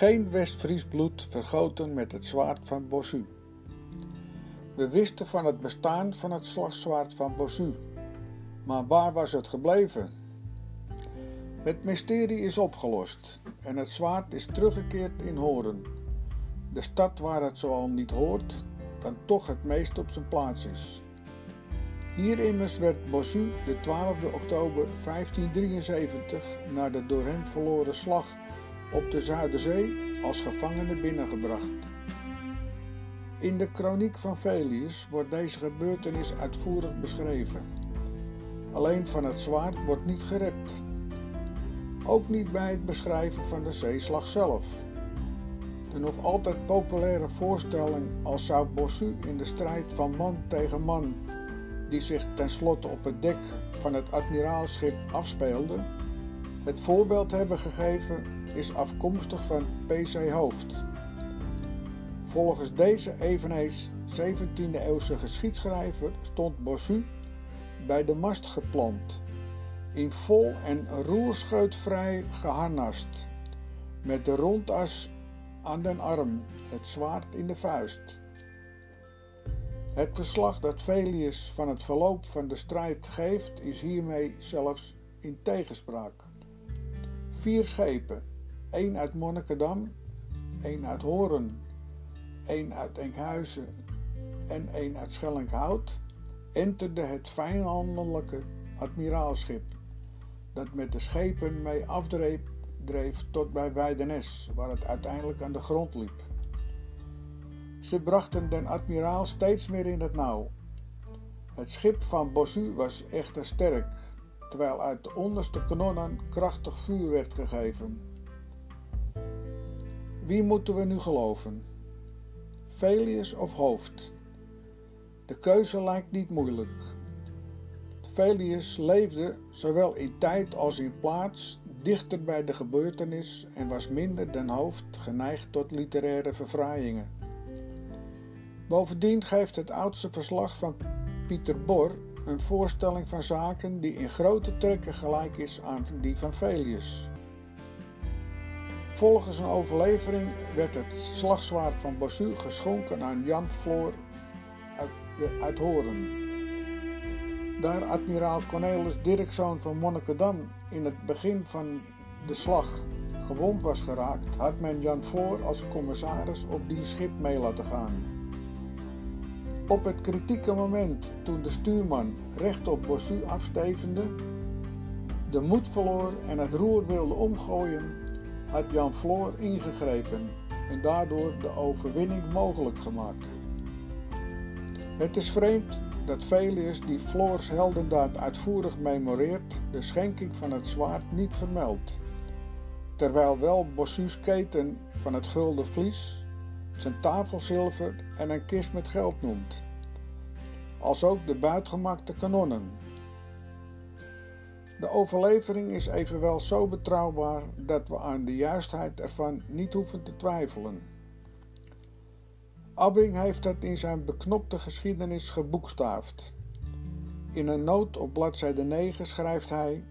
Geen West-Fries bloed vergoten met het zwaard van Bossu. We wisten van het bestaan van het slagzwaard van Bossu. Maar waar was het gebleven? Het mysterie is opgelost en het zwaard is teruggekeerd in Horen. De stad waar het zoal niet hoort, dan toch het meest op zijn plaats is. Hier immers werd Bossu de 12 oktober 1573 na de door hem verloren slag op de Zuiderzee als gevangene binnengebracht. In de kroniek van Velius wordt deze gebeurtenis uitvoerig beschreven. Alleen van het zwaard wordt niet gerept. Ook niet bij het beschrijven van de zeeslag zelf. De nog altijd populaire voorstelling als zou Bossu in de strijd van man tegen man, die zich tenslotte op het dek van het admiraalschip afspeelde, het voorbeeld hebben gegeven is afkomstig van P.C. Hoofd. Volgens deze eveneens 17e-eeuwse geschiedschrijver stond Bossu bij de mast geplant, in vol en roerscheutvrij geharnast, met de rondas aan den arm, het zwaard in de vuist. Het verslag dat Velius van het verloop van de strijd geeft, is hiermee zelfs in tegenspraak. Vier schepen, één uit Monnikendam, één uit Horen, één uit Enkhuizen en één uit Schellinghout, enterde het vijandelijke admiraalschip, dat met de schepen mee afdreef dreef tot bij Weidenes, waar het uiteindelijk aan de grond liep. Ze brachten den admiraal steeds meer in het nauw. Het schip van Bossu was echter sterk, terwijl uit de onderste kanonnen krachtig vuur werd gegeven. Wie moeten we nu geloven? Velius of Hoofd? De keuze lijkt niet moeilijk. Velius leefde zowel in tijd als in plaats dichter bij de gebeurtenis en was minder dan Hoofd geneigd tot literaire verfraaiingen. Bovendien geeft het oudste verslag van Pieter Bor een voorstelling van zaken die in grote trekken gelijk is aan die van Velius. Volgens een overlevering werd het slagzwaard van Bossu geschonken aan Jan Floor uit, uit Horen. Daar admiraal Cornelis Dirkzoon van Monnikendam in het begin van de slag gewond was geraakt, had men Jan Floor als commissaris op die schip mee laten gaan. Op het kritieke moment toen de stuurman recht op Bossu afstevende, de moed verloor en het roer wilde omgooien, had Jan Floor ingegrepen en daardoor de overwinning mogelijk gemaakt. Het is vreemd dat Velius, die Floors heldendaad uitvoerig memoreert, de schenking van het zwaard niet vermeldt, terwijl wel Bossu's keten van het gulden vlies, zijn tafelzilver en een kist met geld noemt, als ook de buitgemakte kanonnen. De overlevering is evenwel zo betrouwbaar dat we aan de juistheid ervan niet hoeven te twijfelen. Abbing heeft het in zijn beknopte geschiedenis geboekstaafd. In een noot op bladzijde 9 schrijft hij: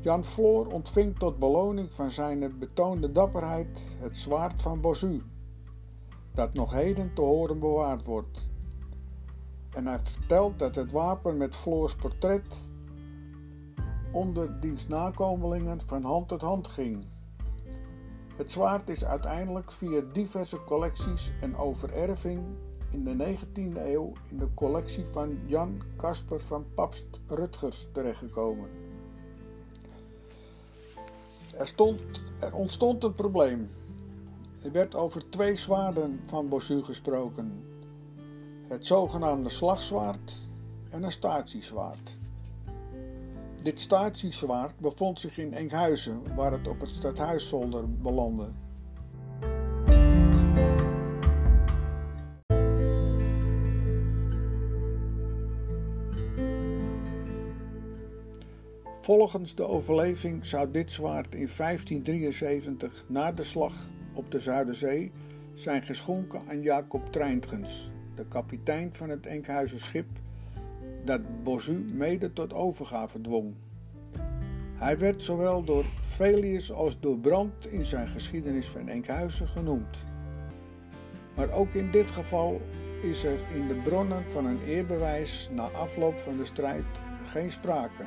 Jan Floor ontving tot beloning van zijn betoonde dapperheid het zwaard van Bossu, dat nog heden te horen bewaard wordt. En hij vertelt dat het wapen met Floors portret onder diens nakomelingen van hand tot hand ging. Het zwaard is uiteindelijk via diverse collecties en overerving in de 19e eeuw in de collectie van Jan Casper van Papst Rutgers terechtgekomen. Er, stond, er ontstond een probleem. Er werd over twee zwaarden van Bossu gesproken: het zogenaamde slagzwaard en een statiezwaard. Dit statiezwaard bevond zich in Enkhuizen, waar het op het stadhuiszolder belandde. Volgens de overleving zou dit zwaard in 1573 na de slag op de Zuiderzee zijn geschonken aan Jacob Treintgens, de kapitein van het Enkhuizen schip dat Bossu mede tot overgave dwong. Hij werd zowel door Velius als door Brandt in zijn geschiedenis van Enkhuizen genoemd. Maar ook in dit geval is er in de bronnen van een eerbewijs na afloop van de strijd geen sprake.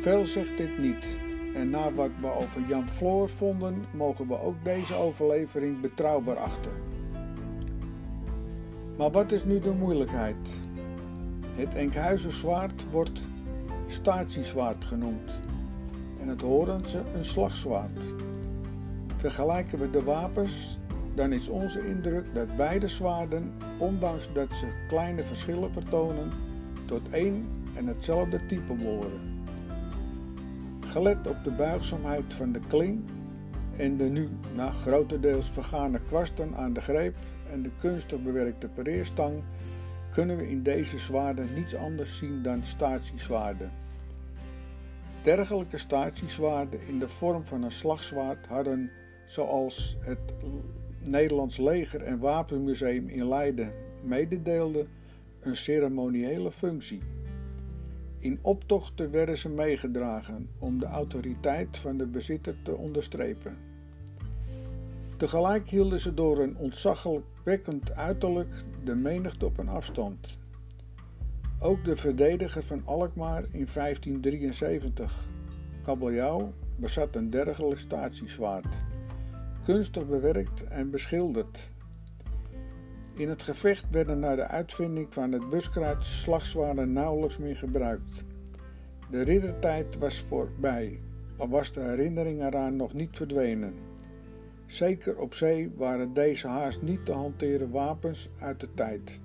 Veel zegt dit niet, en na wat we over Jan Floor vonden, mogen we ook deze overlevering betrouwbaar achten. Maar wat is nu de moeilijkheid? Het Enkhuizen zwaard wordt statiezwaard genoemd en het Horense een slagzwaard. Vergelijken we de wapens, dan is onze indruk dat beide zwaarden, ondanks dat ze kleine verschillen vertonen, tot één en hetzelfde type behoren. Gelet op de buigzaamheid van de kling en de nu na grotendeels vergane kwasten aan de greep en de kunstig bewerkte pareerstang, kunnen we in deze zwaarden niets anders zien dan statiezwaarden. Dergelijke statiezwaarden in de vorm van een slagzwaard hadden, zoals het Nederlands Leger en Wapenmuseum in Leiden mededeelde, een ceremoniële functie. In optochten werden ze meegedragen om de autoriteit van de bezitter te onderstrepen. Tegelijk hielden ze door een ontzagwekkend uiterlijk de menigte op een afstand. Ook de verdediger van Alkmaar in 1573, kabeljauw, bezat een dergelijk statiezwaard, kunstig bewerkt en beschilderd. In het gevecht werden na de uitvinding van het buskruid slagzwaarden nauwelijks meer gebruikt. De riddertijd was voorbij, al was de herinnering eraan nog niet verdwenen. Zeker op zee waren deze haast niet te hanteren wapens uit de tijd.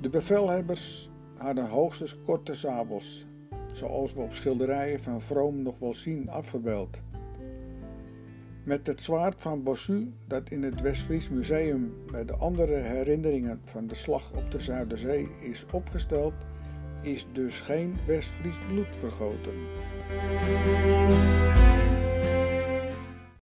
De bevelhebbers hadden hoogstens korte sabels, zoals we op schilderijen van Vroom nog wel zien afgebeeld. Met het zwaard van Bossu, dat in het Westfries Museum bij de andere herinneringen van de slag op de Zuiderzee is opgesteld, is dus geen Westfries bloed vergoten.